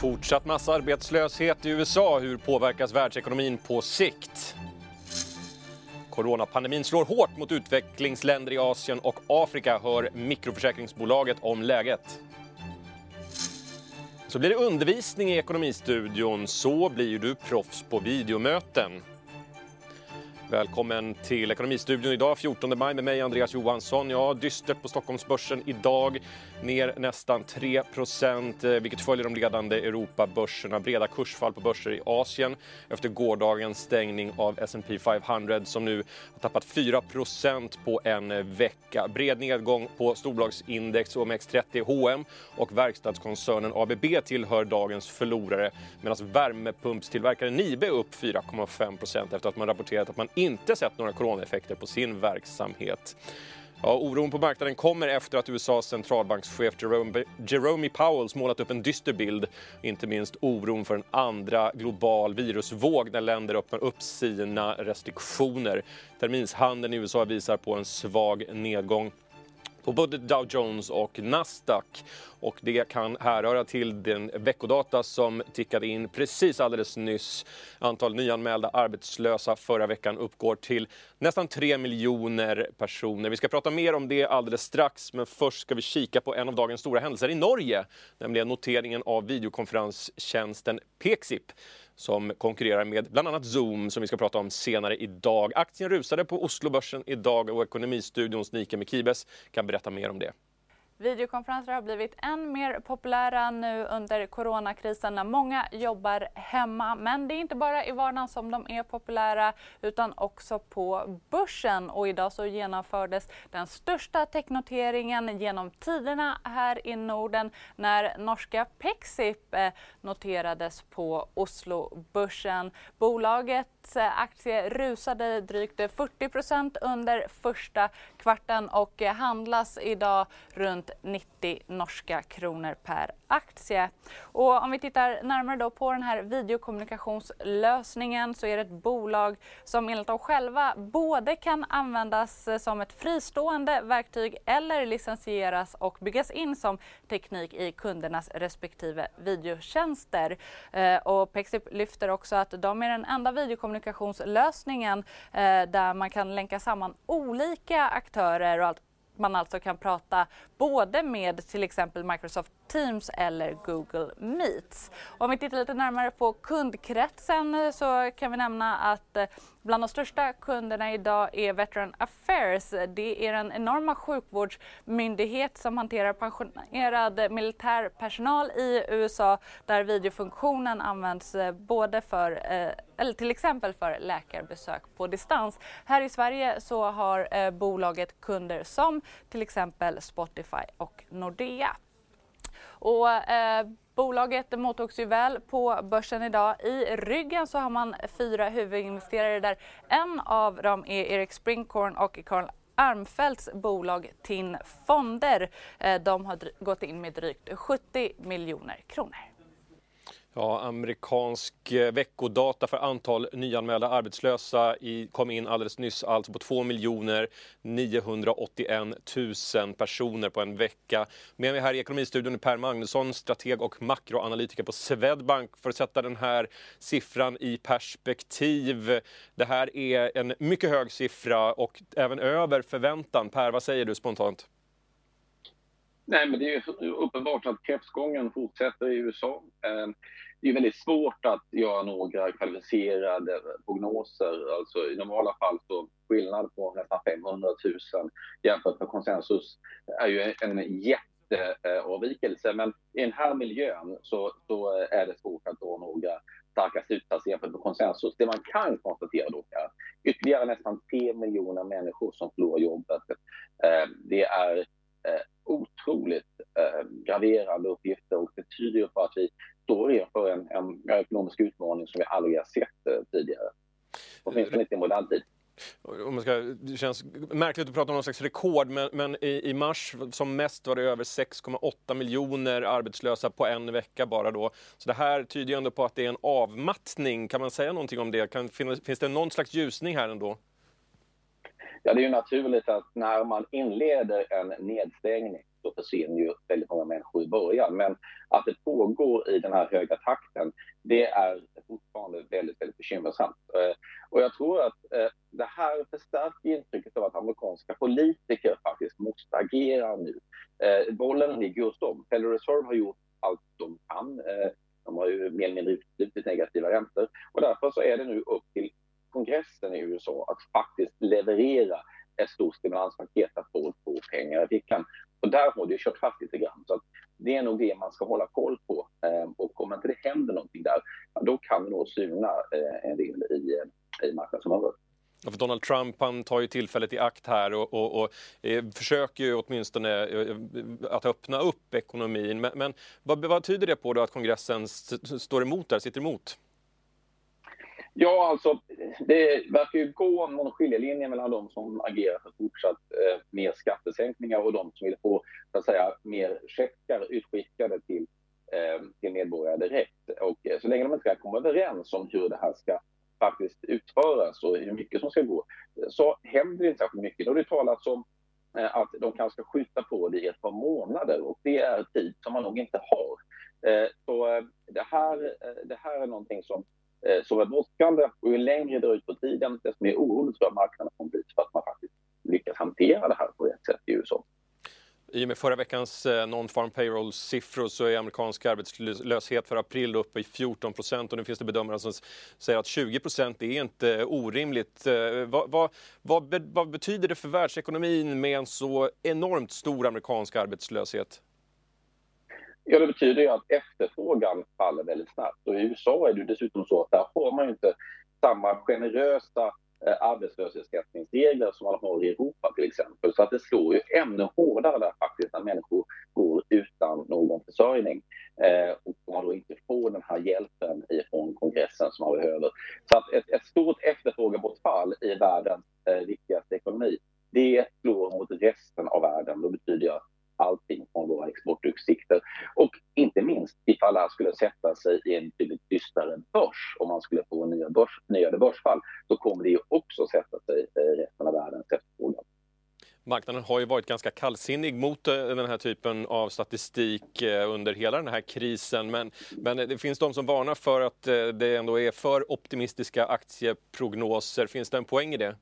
Fortsatt massarbetslöshet i USA. Hur påverkas världsekonomin på sikt? Coronapandemin slår hårt mot utvecklingsländer i Asien och Afrika, hör mikroförsäkringsbolaget om läget. Så blir det undervisning i Ekonomistudion. Så blir du proffs på videomöten. Välkommen till Ekonomistudion idag 14 maj med mig Andreas Johansson. Ja, dystert på Stockholmsbörsen idag. Ner nästan 3 eh, vilket följer de ledande Europabörserna. Breda kursfall på börser i Asien efter gårdagens stängning av S&P 500 som nu har tappat 4% på en eh, vecka. Bred nedgång på storbolagsindex OMX30 H&M och verkstadskoncernen ABB tillhör dagens förlorare medan värmepumpstillverkaren Nibe är upp 4,5% efter att man rapporterat att man inte sett några coronaeffekter på sin verksamhet. Ja, oron på marknaden kommer efter att USAs centralbankschef Jerome, Jerome Powell målat upp en dyster bild. Inte minst oron för en andra global virusvåg när länder öppnar upp sina restriktioner. Terminshandeln i USA visar på en svag nedgång på både Dow Jones och Nasdaq. Och det kan härröra till den veckodata som tickade in precis alldeles nyss. Antal nyanmälda arbetslösa förra veckan uppgår till nästan 3 miljoner personer. Vi ska prata mer om det alldeles strax, men först ska vi kika på en av dagens stora händelser i Norge, nämligen noteringen av videokonferenstjänsten Pexip som konkurrerar med bland annat Zoom som vi ska prata om senare idag. Aktien rusade på Oslobörsen idag och Ekonomistudions Nike Mekibes kan berätta mer om det. Videokonferenser har blivit än mer populära nu under coronakrisen när många jobbar hemma. Men det är inte bara i vardagen som de är populära utan också på börsen. Och idag så genomfördes den största technoteringen genom tiderna här i Norden när norska Pexip eh, noterades på Oslobörsen. Bolaget eh, aktie rusade drygt 40% under första kvarten och eh, handlas idag runt 90 norska kronor per aktie. Och om vi tittar närmare då på den här videokommunikationslösningen så är det ett bolag som enligt dem själva både kan användas eh, som ett fristående verktyg eller licensieras och byggas in som teknik i kundernas respektive videotjänster. Eh, och Pexip lyfter också att de är den enda videokommunikationslösningen eh, där man kan länka samman olika aktörer och allt man alltså kan prata både med till exempel Microsoft Teams eller Google Meets. Och om vi tittar lite närmare på kundkretsen eh, så kan vi nämna att eh, bland de största kunderna idag är Veteran Affairs. Det är en enorma sjukvårdsmyndighet som hanterar pensionerad militärpersonal i USA där videofunktionen används eh, både för, eh, eller till exempel för läkarbesök på distans. Här i Sverige så har eh, bolaget kunder som till exempel Spotify och Nordea. Och, eh, bolaget mottogs ju väl på börsen idag. I ryggen så har man fyra huvudinvesterare där en av dem är Erik Springhorn och Carl Armfelts bolag TIN Fonder. Eh, de har gått in med drygt 70 miljoner kronor. Ja, amerikansk eh, veckodata för antal nyanmälda arbetslösa i, kom in alldeles nyss, alltså på 2 981 000 personer på en vecka. Med mig här i Ekonomistudion är Per Magnusson, strateg och makroanalytiker på Swedbank för att sätta den här siffran i perspektiv. Det här är en mycket hög siffra och även över förväntan. Per, vad säger du spontant? Nej, men det är uppenbart att kräftgången fortsätter i USA. Eh, det är väldigt svårt att göra några kvalificerade prognoser. Alltså i normala fall så skillnad på nästan 500 000 jämfört med konsensus är ju en jätteavvikelse. Men i den här miljön så, så är det svårt att dra några starka slutsatser jämfört med konsensus. Det man kan konstatera dock är ytterligare nästan 3 miljoner människor som förlorar jobbet. Eh, det är eh, otroligt eh, graverande uppgifter och det tyder på att vi står inför en, en ekonomisk utmaning som vi aldrig har sett eh, tidigare. Åtminstone inte i modern tid. Om man ska, det känns märkligt att prata om någon slags rekord, men, men i, i, mars som mest var det över 6,8 miljoner arbetslösa på en vecka bara då. Så det här tyder ju ändå på att det är en avmattning. Kan man säga någonting om det? Kan, finns, finns det någon slags ljusning här ändå? Ja, det är ju naturligt att när man inleder en nedstängning så försvinner ju väldigt många människor i början. Men att det pågår i den här höga takten, det är fortfarande väldigt, väldigt bekymmersamt. Eh, och jag tror att eh, det här förstärker intrycket av att amerikanska politiker faktiskt måste agera nu. Eh, bollen ligger hos dem. Federal Reserve har gjort allt de kan. De har ju mer eller mindre uteslutit negativa räntor och därför så är det nu upp till kongressen i USA att faktiskt leverera ett stort stimulanspaket att få, få pengar i fickan. Och där har det kört fast lite grann. Så det är nog det man ska hålla koll på. Eh, och om inte det händer någonting där, då kan det nog syna eh, en del i, eh, i marknadsområdet. För Donald Trump han tar ju tillfället i akt här och, och, och eh, försöker ju åtminstone eh, eh att öppna upp ekonomin. Men, men vad, vad tyder det på då att kongressen står emot där, sitter emot? Ja, alltså det verkar ju gå någon skiljelinje mellan de som agerar för fortsatt eh, mer skattesänkningar och de som vill få så att säga, mer checkar utskickade till, eh, till medborgare direkt. Och eh, så länge de inte kan komma överens om hur det här ska faktiskt utföras och hur mycket som ska gå, eh, så händer det inte särskilt mycket. Då har det talats om eh, att de kanske ska skjuta på det i ett par månader och det är tid som man nog inte har. Eh, så eh, det här, eh, det här är någonting som Eh, som är brådskande och ju längre det drar ut på tiden desto mer orolig tror jag marknaden kommer bli för att man faktiskt lyckas hantera det här på rätt sätt i USA. I och med förra veckans eh, non-farm payroll-siffror så är amerikansk arbetslöshet för april uppe i 14 procent och nu finns det bedömare som säger att 20 procent är inte orimligt. Eh, vad, vad, vad, vad, betyder det för världsekonomin med en så enormt stor amerikansk arbetslöshet? Ja, det betyder ju att efterfrågan faller väldigt snabbt. Och i USA är det dessutom så att där har man ju inte samma generösa eh, arbetslöshetsersättningsregler som man har i Europa till exempel. Så att det slår ju ännu hårdare där faktiskt när människor går utan någon försörjning eh, och man då inte får den här hjälpen ifrån kongressen som man behöver. Så att ett, ett stort efterfrågebortfall i världens eh, viktigaste ekonomi, det slår mot resten av världen. Då betyder det att allting från våra exportutsikter. Och inte minst ifall det här skulle sätta sig i en betydligt dystrare börs, om man skulle få nya börs, nyare börsfall, så kommer det ju också sätta sig i resten av världens efterfrågan. Marknaden har ju varit ganska kallsinnig mot eh, den här typen av statistik eh, under hela den här krisen. Men, men det finns de som varnar för att eh, det ändå är för optimistiska aktieprognoser. Finns det en poäng i det?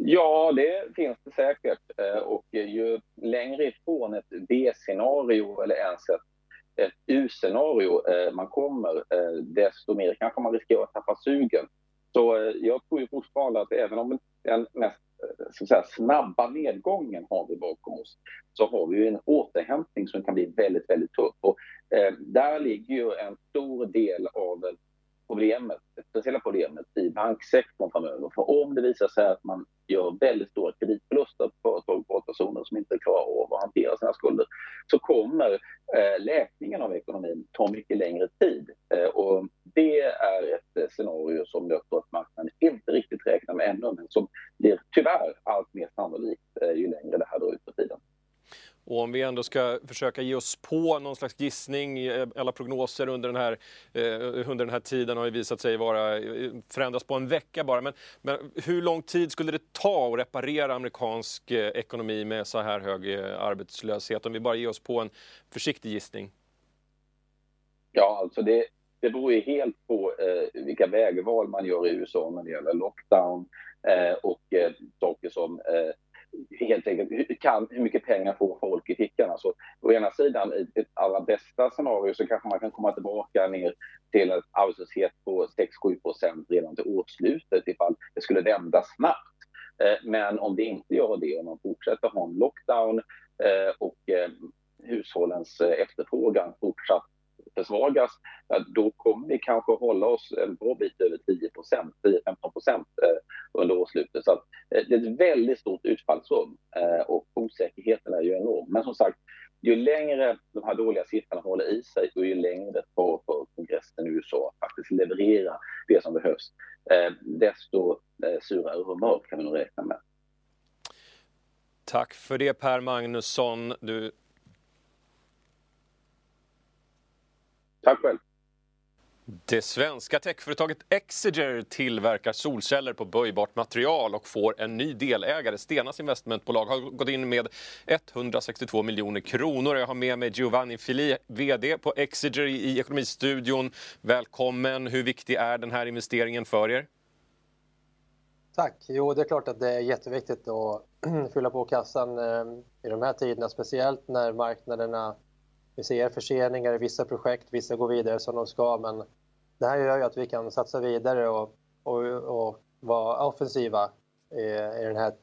Ja, det finns det säkert. Eh, och ju längre ifrån ett B-scenario eller ens ett, ett U-scenario eh, man kommer, eh, desto mer kanske man riskerar att tappa sugen. Så eh, jag tror ju fortfarande att även om den mest eh, så att säga, snabba nedgången har vi bakom oss, så har vi ju en återhämtning som kan bli väldigt, väldigt tuff. Och, eh, där ligger ju en stor del av problemet, det speciella problemet i banksektorn framöver. För om det visar sig att man gör väldigt stora kreditförluster på företag och personer som inte klarar av att hantera sina skulder så kommer eh, läkningen av ekonomin ta mycket längre tid. Eh, och det är ett eh, scenario som jag tror att marknaden är riktigt räknar med ännu men som blir tyvärr allt mer sannolikt eh, ju längre det här drar ut på tiden. Och om vi ändå ska försöka ge oss på någon slags gissning, eh, alla prognoser under den här, eh, under den här tiden har ju visat sig vara, eh, förändras på en vecka bara. Men, men hur lång tid skulle det ta att reparera amerikansk eh, ekonomi med så här hög arbetslöshet? Om vi bara ger oss på en försiktig gissning. Ja, alltså det, det beror ju helt på eh, vilka vägval man gör i USA när det gäller lockdown eh, och eh, saker som helt enkelt hur, kan, hur mycket pengar får folk i fickan. Alltså, å ena sidan, i ett allra bästa scenario så kanske man kan komma tillbaka ner till en arbetslöshet på 6-7 procent redan till årsslutet ifall det skulle vända snabbt. Eh, men om det inte gör det, om man fortsätter ha en lockdown eh, och eh, hushållens efterfrågan fortsatt försvagas, då kommer vi kanske hålla oss en bra bit över 10% 10-15 procent under årsslutet. Så det är ett väldigt stort utfallsrum och osäkerheten är ju enorm. Men som sagt, ju längre de här dåliga siffrorna håller i sig och ju längre det tar för kongressen i USA att faktiskt leverera det som behövs, desto surare humör kan vi nog räkna med. Tack för det Per Magnusson. Du Tack själv. Det svenska techföretaget Exiger tillverkar solceller på böjbart material och får en ny delägare. Stenas investmentbolag har gått in med 162 miljoner kronor. Jag har med mig Giovanni Fili, VD på Exiger i Ekonomistudion. Välkommen. Hur viktig är den här investeringen för er? Tack. Jo, det är klart att det är jätteviktigt att fylla på kassan eh, i de här tiderna, speciellt när marknaderna vi ser förseningar i vissa projekt, vissa går vidare som de ska, men det här gör ju att vi kan satsa vidare och, och, och vara offensiva i, i den här,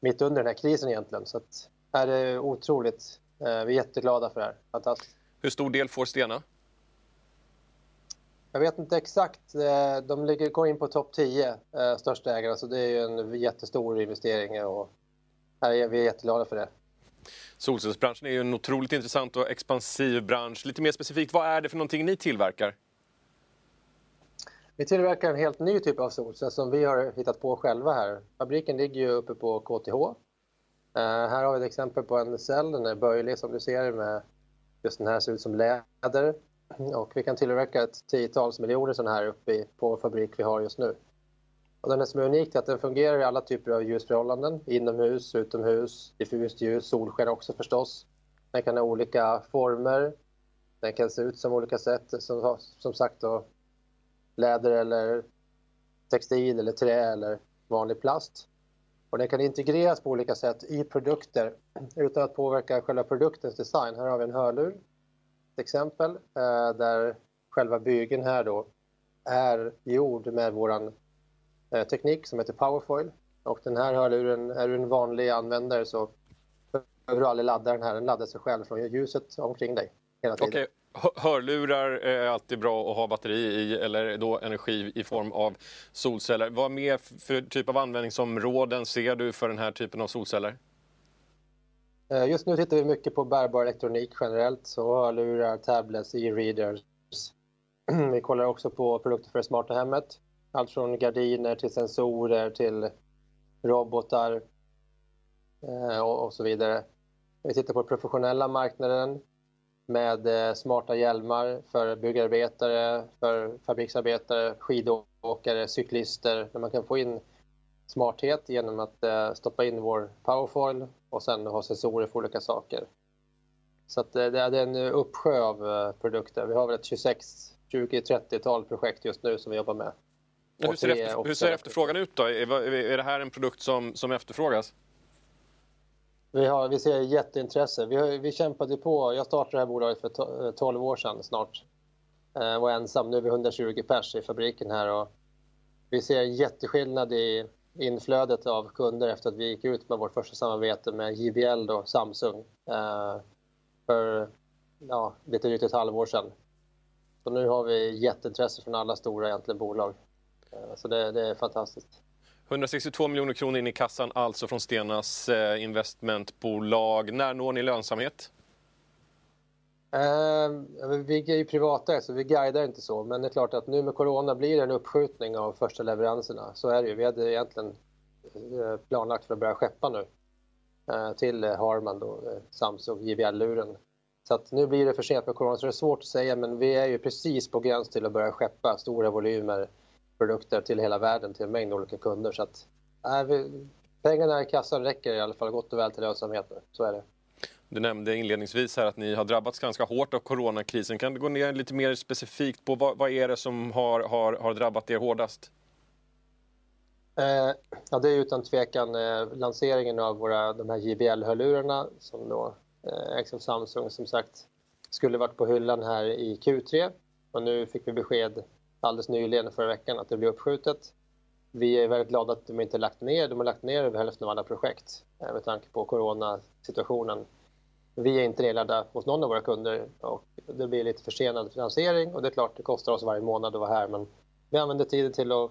mitt under den här krisen egentligen. Så att, här är otroligt. Eh, vi är jätteglada för det här. Fantastiskt. Hur stor del får Stena? Jag vet inte exakt. Eh, de ligger, går in på topp 10 eh, största ägare, så det är ju en jättestor investering och här är vi jätteglada för det. Solcellsbranschen är ju en otroligt intressant och expansiv bransch. Lite mer specifikt, vad är det för någonting ni tillverkar? Vi tillverkar en helt ny typ av solcell som vi har hittat på själva här. Fabriken ligger ju uppe på KTH. Uh, eh, här har vi ett exempel på en cell, den är böjlig som du ser med just den här ser ut som läder. Och vi kan tillverka ett tiotals miljoner sådana här uppe på fabrik vi har just nu. Och den är som är unikt är att den fungerar i alla typer av ljusförhållanden. Inomhus, utomhus, diffust ljus, solsken också förstås. Den kan ha olika former. Den kan se ut som olika sätt. Som, som sagt då, läder eller textil eller trä eller vanlig plast. Och den kan integreras på olika sätt i produkter utan att påverka själva produktens design. Här har vi en hörlur, ett exempel, eh, där själva bygeln här då är gjord med våran eh, teknik som heter Powerfoil. Och den här hörluren, är du en vanlig användare så behöver du aldrig ladda den här. Den laddar sig själv från ljuset omkring dig hela tiden. Okay. Hörlurar är alltid bra att ha batteri i eller då energi i form av solceller. Vad mer för typ av användningsområden ser du för den här typen av solceller? Eh, just nu tittar vi mycket på bärbar elektronik generellt, så hörlurar, tablets, e-readers. Vi kollar också på produkter för det smarta hemmet. Allt från gardiner till sensorer till robotar eh, och så vidare. Vi tittar på professionella marknaden med eh, smarta hjälmar för byggarbetare, för fabriksarbetare, skidåkare, cyklister där man kan få in smarthet genom att eh, stoppa in vår powerfoil och sen ha sensorer för olika saker. Så att det är en uppsjö av produkter. Vi har väl ett 26, 20, 30-tal projekt just nu som vi jobbar med. Hur ser, efter, hur ser efterfrågan ut då? Är det här en produkt som, som efterfrågas? Vi, har, vi ser jätteintresse. Vi, har, vi kämpade på. Jag startade det här bolaget för 12 eh, år sedan snart. Jag eh, var ensam. Nu är vi 120 pers i fabriken här. Och vi ser jätteskillnad i inflödet av kunder efter att vi gick ut med vårt första samarbete med JBL och Samsung eh, för ja, lite drygt ett halvår sedan. Så nu har vi jätteintresse från alla stora egentligen bolag. Eh, så det, det är fantastiskt. 162 miljoner kronor in i kassan alltså från Stenas eh, investmentbolag. När når ni lönsamhet? Eh, vi är ju privata så vi guidar inte så. Men det är klart att nu med corona blir det en uppskjutning av första leveranserna. Så är det ju. Vi hade egentligen eh, planlagt för att börja skeppa nu eh, till Harman då, eh, Samsung JBL-luren. Så att nu blir det för sent med corona så det är svårt att säga men vi är ju precis på gräns till att börja skeppa stora volymer produkter till hela världen till en mängd olika kunder. Så att, äh, pengarna i kassan räcker i alla fall gott och väl till lönsamhet nu. Så är det. Du nämnde inledningsvis här att ni har drabbats ganska hårt av coronakrisen. Kan du gå ner lite mer specifikt på vad, vad är det som har, har, har drabbat er hårdast? Eh, ja, det är utan tvekan eh, lanseringen av våra, de här JBL-hörlurarna som då eh, ägs av Samsung som sagt skulle varit på hyllan här i Q3 och nu fick vi besked alldeles nyligen förra veckan att det blir uppskjutet. Vi är väldigt glada att de inte lagt ner. De har lagt ner över hälften av alla projekt eh, med tanke på coronasituationen. Vi är inte nedlagda hos någon av våra kunder och det blir lite försenad finansiering och det är klart det kostar oss varje månad att vara här men vi använder tiden till att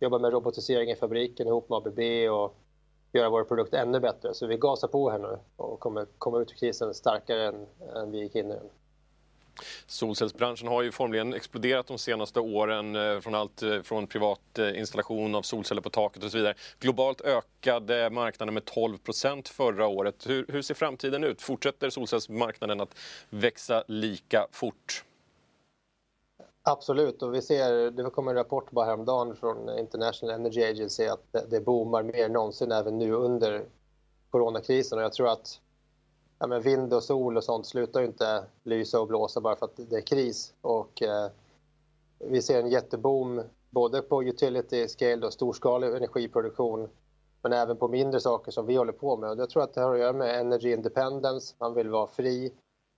jobba med robotisering i fabriken ihop med ABB och göra vår produkt ännu bättre. Så vi gasar på här nu och kommer komma ut ur krisen starkare än, än vi gick in i den. Solcellsbranschen har ju formligen exploderat de senaste åren eh, från allt eh, från privat eh, installation av solceller på taket och så vidare. Globalt ökade marknaden med 12% förra året. Hur, hur ser framtiden ut? Fortsätter solcellsmarknaden att växa lika fort? Absolut, och vi ser, det kom en rapport bara häromdagen från International Energy Agency att det, det boomar mer än någonsin även nu under coronakrisen och jag tror att ja, men vind och sol och sånt slutar ju inte lysa och blåsa bara för att det är kris och eh, vi ser en jätteboom både på utility scale och storskalig energiproduktion men även på mindre saker som vi håller på med. Och jag tror att det har att göra med energy independence, man vill vara fri.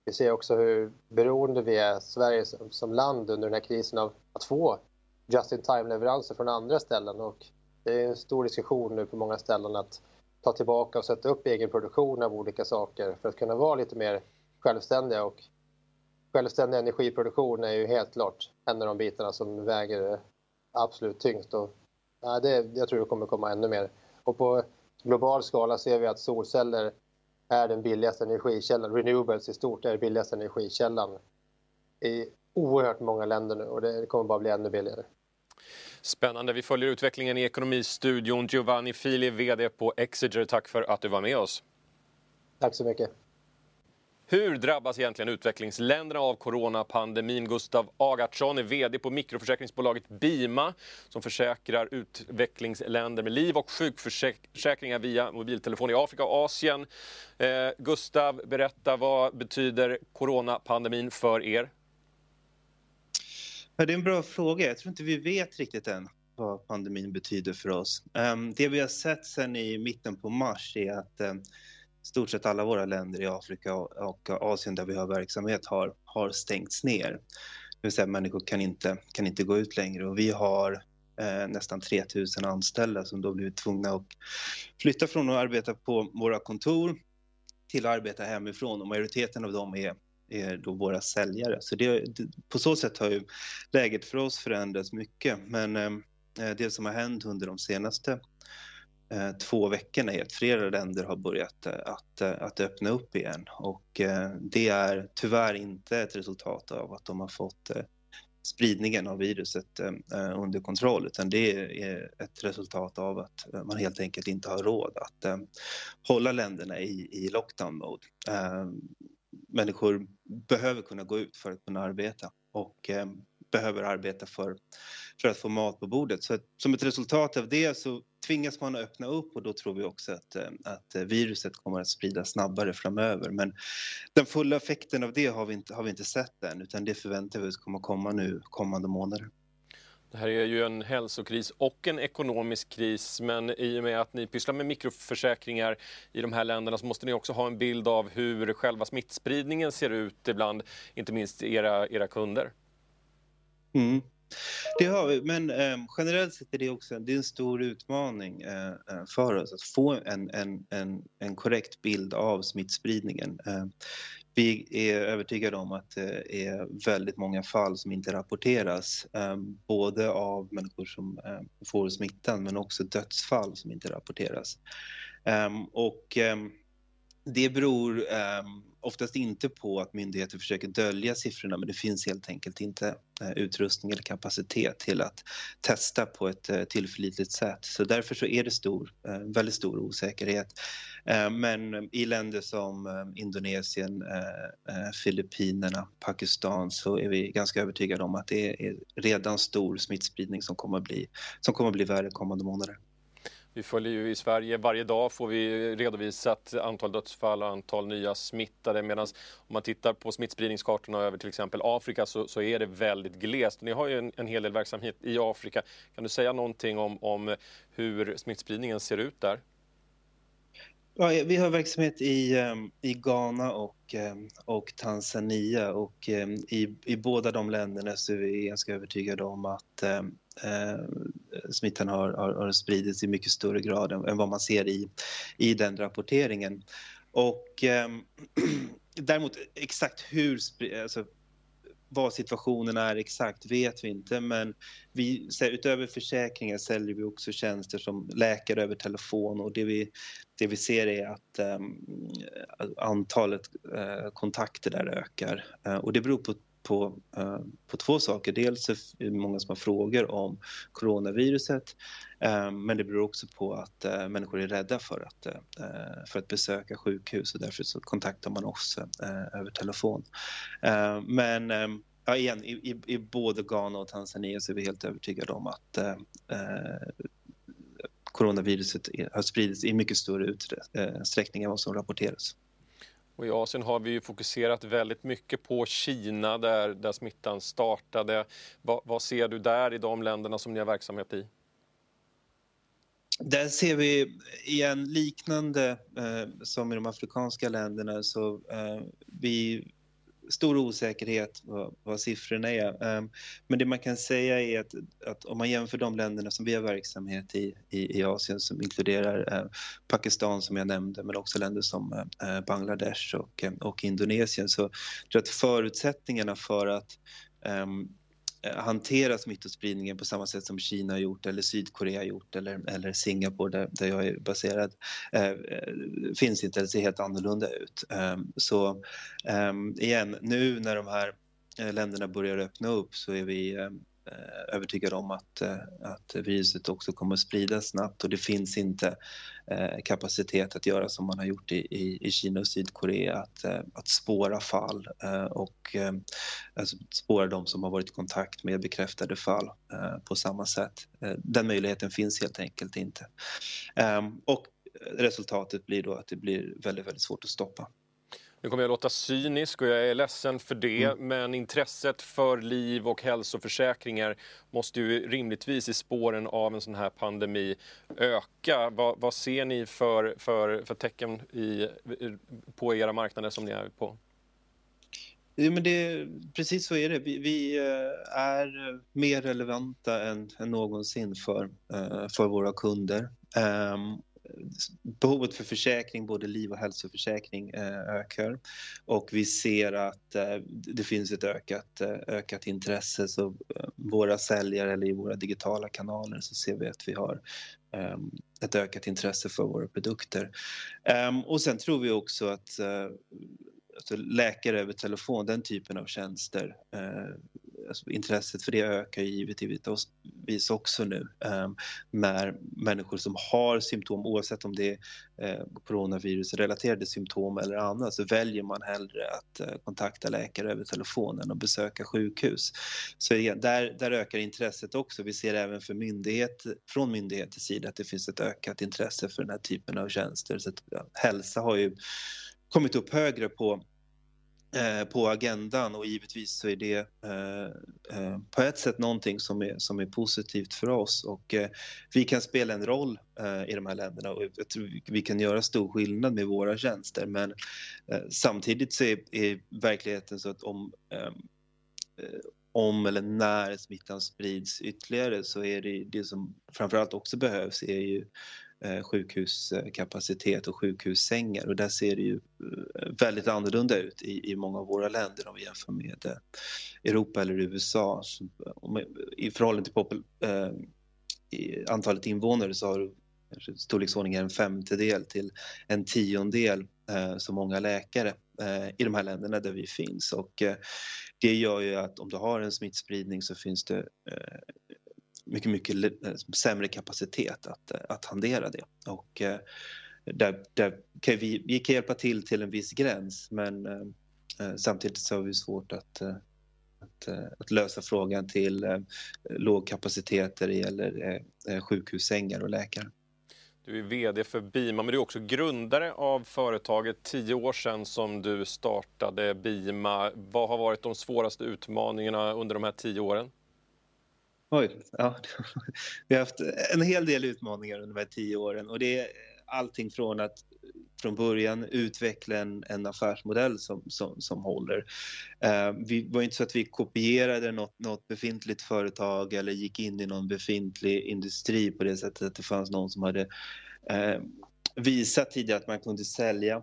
Vi ser också hur beroende vi är, Sverige som, som land under den här krisen av att få just-in-time-leveranser från andra ställen. Och det är en stor diskussion nu på många ställen att ta tillbaka och sätta upp egen produktion av olika saker för att kunna vara lite mer självständiga. Och självständig energiproduktion är ju helt klart en av de bitarna som väger absolut tyngst. Och, ja, det, jag tror det kommer komma ännu mer. Och på global skala ser vi att solceller är den billigaste energikällan. Renewables i stort är den billigaste energikällan i oerhört många länder nu och det kommer bara bli ännu billigare. Spännande. Vi följer utvecklingen i Ekonomistudion. Giovanni Fili, VD på Exiger. Tack för att du var med oss. Tack så mycket. Hur drabbas egentligen utvecklingsländerna av coronapandemin? Gustav Agartsson är VD på mikroförsäkringsbolaget Bima som försäkrar utvecklingsländer med liv och sjukförsäkringar via mobiltelefon i Afrika och Asien. Eh, Gustav, berätta vad betyder coronapandemin för er? Ja, det är en bra fråga. Jag tror inte vi vet riktigt än vad pandemin betyder för oss. Ehm, det vi har sett sen i mitten på mars är att ehm, stort sett alla våra länder i Afrika och Asien där vi har verksamhet har, har stängts ner. Det vill säga människor kan inte, kan inte gå ut längre och vi har eh, nästan 3000 anställda som då blivit tvungna att flytta från att arbeta på våra kontor till att arbeta hemifrån och majoriteten av dem är är då våra säljare. Så det, på så sätt har ju läget för oss förändrats mycket. Men eh, eh, det som har hänt under de senaste eh, två veckorna är att flera länder har börjat eh, att, eh, att öppna upp igen och eh, det är tyvärr inte ett resultat av att de har fått spridningen av viruset under kontroll utan det är ett resultat av att man helt enkelt inte har råd att hålla länderna i, i lockdown mode människor behöver kunna gå ut för att kunna arbeta och eh, behöver arbeta för, för att få mat på bordet. Så att, som ett resultat av det så tvingas man att öppna upp och då tror vi också att, eh, att viruset kommer att spridas snabbare framöver. Men den fulla effekten av det har vi inte, har vi inte sett än utan det förväntar vi oss kommer komma nu kommande månader. Det här är ju en hälsokris och en ekonomisk kris men i och med att ni pysslar med mikroförsäkringar i de här länderna så måste ni också ha en bild av hur själva smittspridningen ser ut ibland, inte minst era, era kunder. Mm. Det har vi, men eh, generellt sett är det också det är en stor utmaning eh, eh, för oss att få en, en, en, en korrekt bild av smittspridningen. Eh, vi är övertygade om att det är väldigt många fall som inte rapporteras, ehm, både av människor som ehm, får smittan men också dödsfall som inte rapporteras. Ehm, och det beror oftast inte på att myndigheter försöker dölja siffrorna men det finns helt enkelt inte eh, utrustning eller kapacitet till att testa på ett eh, tillförlitligt sätt. Så därför så är det stor, eh, väldigt stor osäkerhet. Eh, men eh, i länder som eh, Indonesien, Filippinerna, Pakistan så är vi ganska övertygade om att det är redan stor smittspridning som kommer att bli, som kommer att bli värre kommande månader. Vi följer ju i Sverige, varje dag får vi redovisat antal dödsfall och antal nya smittade medan om man tittar på smittspridningskartorna över till exempel Afrika så, så är det väldigt glest. Ni har ju en, en, hel del verksamhet i Afrika. Kan du säga någonting om, om hur smittspridningen ser ut där? Ja, vi har verksamhet i, ehm, i Ghana och, ehm, och Tanzania och ehm, i, i båda de länderna så är vi ganska övertygade om att eh, smittan har, har, har spridits i mycket större grad än, än, vad man ser i, i den rapporteringen. Och eh, däremot exakt hur, alltså, vad situationen är exakt vet vi inte men vi, utöver försäkringar säljer vi också tjänster som läkare över telefon och det vi, det vi ser är att um, antalet uh, kontakter där ökar. Uh, och det beror på på, eh, på två saker. Dels är det många som har frågor om coronaviruset eh, men det beror också på att eh, människor är rädda för att, för att besöka sjukhus och därför så kontaktar man oss över telefon. men ehm, ja, igen, i, i, i, både Ghana och Tanzania så är vi helt övertygade om att eh, coronaviruset har spridits i mycket större utsträckning än vad som rapporteras. Och I Asien har vi fokuserat väldigt mycket på Kina där, där smittan startade. Va, vad ser du där i de länderna som ni har verksamhet i? Där ser vi igen liknande eh, som i de afrikanska länderna så eh, vi stor osäkerhet vad, vad siffrorna är. Um, men det man kan säga är att, att, om man jämför de länderna som vi har verksamhet i, i, i Asien som inkluderar uh, Pakistan som jag nämnde men också länder som uh, Bangladesh och, och Indonesien så tror jag att förutsättningarna för att um, Eh, hantera smittospridningen på samma sätt som Kina har gjort eller Sydkorea har gjort eller, eller Singapore där, där jag är baserad eh, eh finns inte eller ser helt annorlunda ut. Eh, så eh, igen, nu när de här eh, länderna börjar öppna upp så är vi ehm, Eh, övertygad om att, eh, att viruset också kommer att spridas snabbt och det finns inte eh, kapacitet att göra som man har gjort i, i, Kina och Sydkorea, att, att spåra fall och alltså spåra de som har varit i kontakt med bekräftade fall på samma sätt. Den möjligheten finns helt enkelt inte. Ehm, och resultatet blir då att det blir väldigt, väldigt svårt att stoppa. Nu kommer jag låta cynisk och jag är ledsen för det, mm. men intresset för liv och hälsoförsäkringar måste ju rimligtvis i spåren av en sån här pandemi öka. Vad, vad ser ni för, för, för tecken i, på era marknader som ni är på? Ja, men det, precis så är det. Vi, vi eh, är mer relevanta än, än någonsin för, eh, för våra kunder. Um, behovet för försäkring, både liv och hälsoförsäkring, eh, ökar. Och vi ser att eh, det finns ett ökat, eh, ökat intresse. Så våra säljare eller i våra digitala kanaler så ser vi att vi har ehm, ett ökat intresse för våra produkter. Ehm, och sen tror vi också att alltså läkare över telefon, den typen av tjänster alltså intresset för det ökar givetvis också nu um, när människor som har symptom oavsett om det är uh, coronavirusrelaterade symptom eller annat så väljer man hellre att uh, kontakta läkare över telefonen och besöka sjukhus. Så igen, där, där ökar intresset också. Vi ser även för myndighet, från myndigheters sida att det finns ett ökat intresse för den här typen av tjänster. Så att, ja, hälsa har ju kommit upp högre på Eh, på agendan och givetvis så är det eh, eh, på ett sätt någonting som är, som är positivt för oss och eh, vi kan spela en roll eh, i de här länderna och jag tror vi kan göra stor skillnad med våra tjänster men eh, samtidigt så är, är, verkligheten så att om ehm, eh, om eller när smittan sprids ytterligare så är det det som framförallt också behövs är ju Eh, Eh, sjukhuskapacitet och sjukhussängar och där ser det ju eh, väldigt annorlunda ut i, i många av våra länder om vi jämför med eh, Europa eller USA. I förhållande till antalet invånare så har du storleksordningen en femtedel till en tiondel så många läkare i de här länderna där vi finns och det gör ju att om du har en smittspridning så finns det mycket, mycket eh, sämre kapacitet att, eh, att hantera det. Och eh, där, där kan vi, vi kan hjälpa till till en viss gräns men samtidigt så har vi svårt att, att, att lösa frågan till låg kapacitet när det gäller sjukhussängar och läkare. Du är VD för Bima, men du är också grundare av företaget. Tio år sedan som du startade Bima. Vad har varit de svåraste utmaningarna under de här tio åren? Oj, ja. Vi har haft en hel del utmaningar under de här tio åren och det är allting från att från början utveckla en, en affärsmodell som, som, som håller. Eh, vi var inte så att vi kopierade något, något befintligt företag eller gick in i någon befintlig industri på det sättet att det fanns någon som hade eh, visat tidigare att man kunde sälja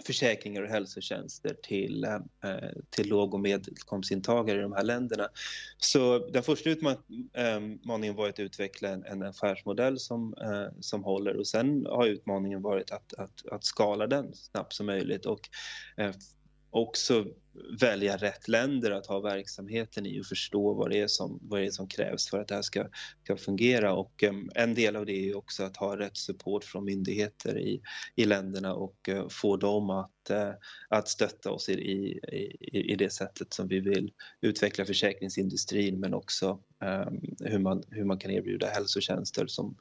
försäkringar och hälsotjänster till, eh, till låg och medelinkomstintagare i de här länderna. Så den första eh, utmaningen var att utveckla en, affärsmodell som, eh, som håller och sen har utmaningen varit att, att, att skala den snabbt som möjligt och också välja rätt länder att ha verksamheten i och förstå vad det är som, vad det är som krävs för att det här ska, ska fungera. Och um, en del av det är också att ha rätt support från myndigheter i, i länderna och uh, få dem att, uh, att stötta oss i, i, i det sättet som vi vill utveckla försäkringsindustrin men också um, hur, man, hur man kan erbjuda hälsotjänster som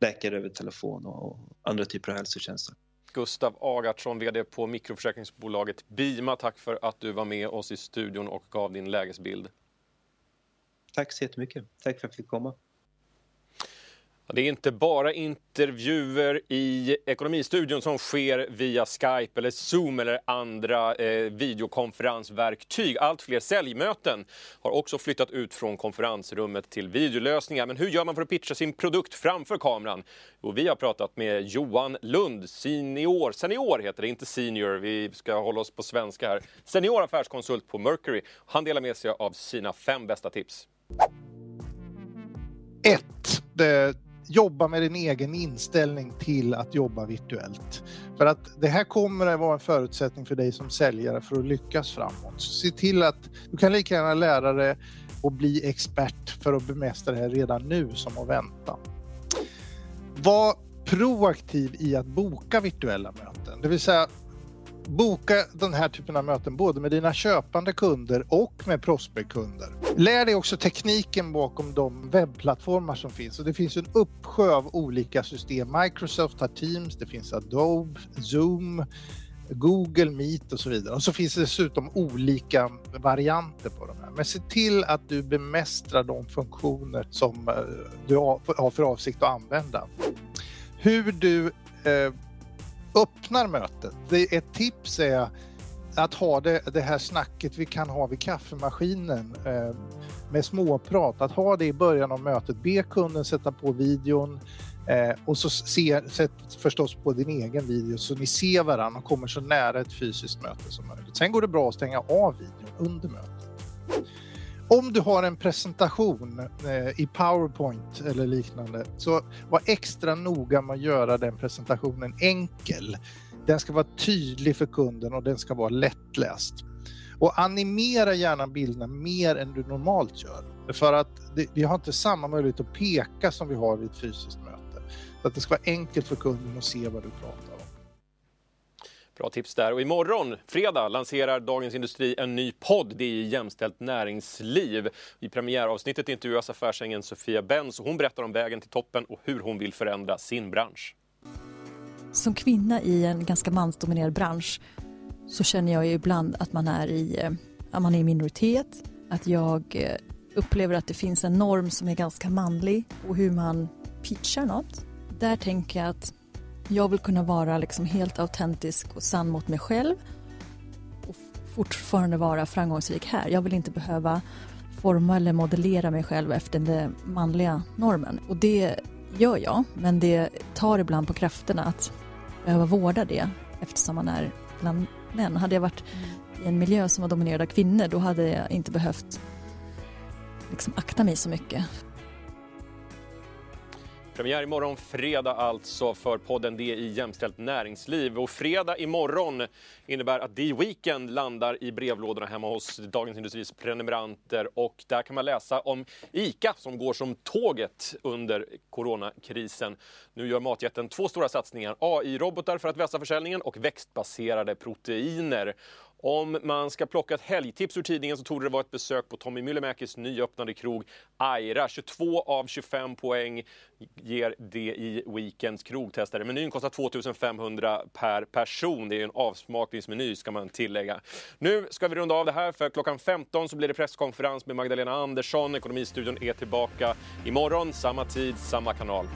läkare över telefon och andra typer av hälsotjänster. Gustav Agartsson, VD på mikroförsäkringsbolaget Bima. Tack för att du var med oss i studion och gav din lägesbild. Tack så jättemycket. Tack för att vi fick komma. Det är inte bara intervjuer i Ekonomistudion som sker via Skype eller Zoom eller andra eh, videokonferensverktyg. Allt fler säljmöten har också flyttat ut från konferensrummet till videolösningar. Men hur gör man för att pitcha sin produkt framför kameran? Jo, vi har pratat med Johan Lund, senior, senior heter det, inte senior, vi ska hålla oss på svenska här. Senior affärskonsult på Mercury. Han delar med sig av sina fem bästa tips. 1 jobba med din egen inställning till att jobba virtuellt. För att det här kommer att vara en förutsättning för dig som säljare för att lyckas framåt. Så se till att du kan lika gärna lära dig och bli expert för att bemästra det här redan nu som att vänta. Var proaktiv i att boka virtuella möten, det vill säga Boka den här typen av möten både med dina köpande kunder och med prospektkunder. Lär dig också tekniken bakom de webbplattformar som finns och det finns en uppsjö av olika system. Microsoft har Teams, det finns Adobe, Zoom, Google Meet och så vidare. Och så finns det dessutom olika varianter på de här. Men se till att du bemästrar de funktioner som eh, du har för avsikt att använda. Hur du eh, öppnar mötet. Det, ett tips är att ha det, det här snacket vi kan ha vid kaffemaskinen eh, med småprat, att ha det i början av mötet. Be kunden sätta på videon eh, och så se, sätt förstås på din egen video så ni ser varandra och kommer så nära ett fysiskt möte som möjligt. Sen går det bra att stänga av videon under mötet. Om du har en presentation eh, i Powerpoint eller liknande så var extra noga med att göra den presentationen enkel. Den ska vara tydlig för kunden och den ska vara lättläst. Och animera gärna bilderna mer än du normalt gör. För att det, vi har inte samma möjlighet att peka som vi har vid ett fysiskt möte. Så att det ska vara enkelt för kunden att se vad du pratar om. Bra tips där. Och imorgon, fredag, lanserar Dagens Industri en ny podd. Det är Jämställt näringsliv. I premiäravsnittet intervjuas affärsängeln Sofia Benz och hon berättar om vägen till toppen och hur hon vill förändra sin bransch. Som kvinna i en ganska mansdominerad bransch så känner jag ju ibland att man är i, eh, att man är i minoritet, att jag eh, upplever att det finns en norm som är ganska manlig och hur man pitchar något. Där tänker jag att jag vill kunna vara liksom helt autentisk och sann mot mig själv och fortfarande vara framgångsrik här. Jag vill inte behöva forma eller modellera mig själv efter den manliga normen. Och det gör jag, men det tar ibland på krafterna att behöva vårda det eftersom man är bland män. Hade jag varit i en miljö som var dominerad av kvinnor då hade jag inte behövt liksom akta mig så mycket. Premiär imorgon fredag alltså för podden Det i jämställt näringsliv. Och fredag imorgon innebär att The Weekend landar i brevlådorna hemma hos Dagens Industris prenumeranter. Och där kan man läsa om ICA som går som tåget under coronakrisen. Nu gör matjätten två stora satsningar. AI-robotar för att vässa försäljningen och växtbaserade proteiner. Om man ska plocka ett helgtips ur tidningen så torde det vara ett besök på Tommy Myllymäkis nyöppnade krog Aira. 22 av 25 poäng ger det i Weekends krogtestare. Menyn kostar 2500 per person. Det är en avsmakningsmeny ska man tillägga. Nu ska vi runda av det här för klockan 15 så blir det presskonferens med Magdalena Andersson. Ekonomistudion är tillbaka imorgon, samma tid, samma kanal.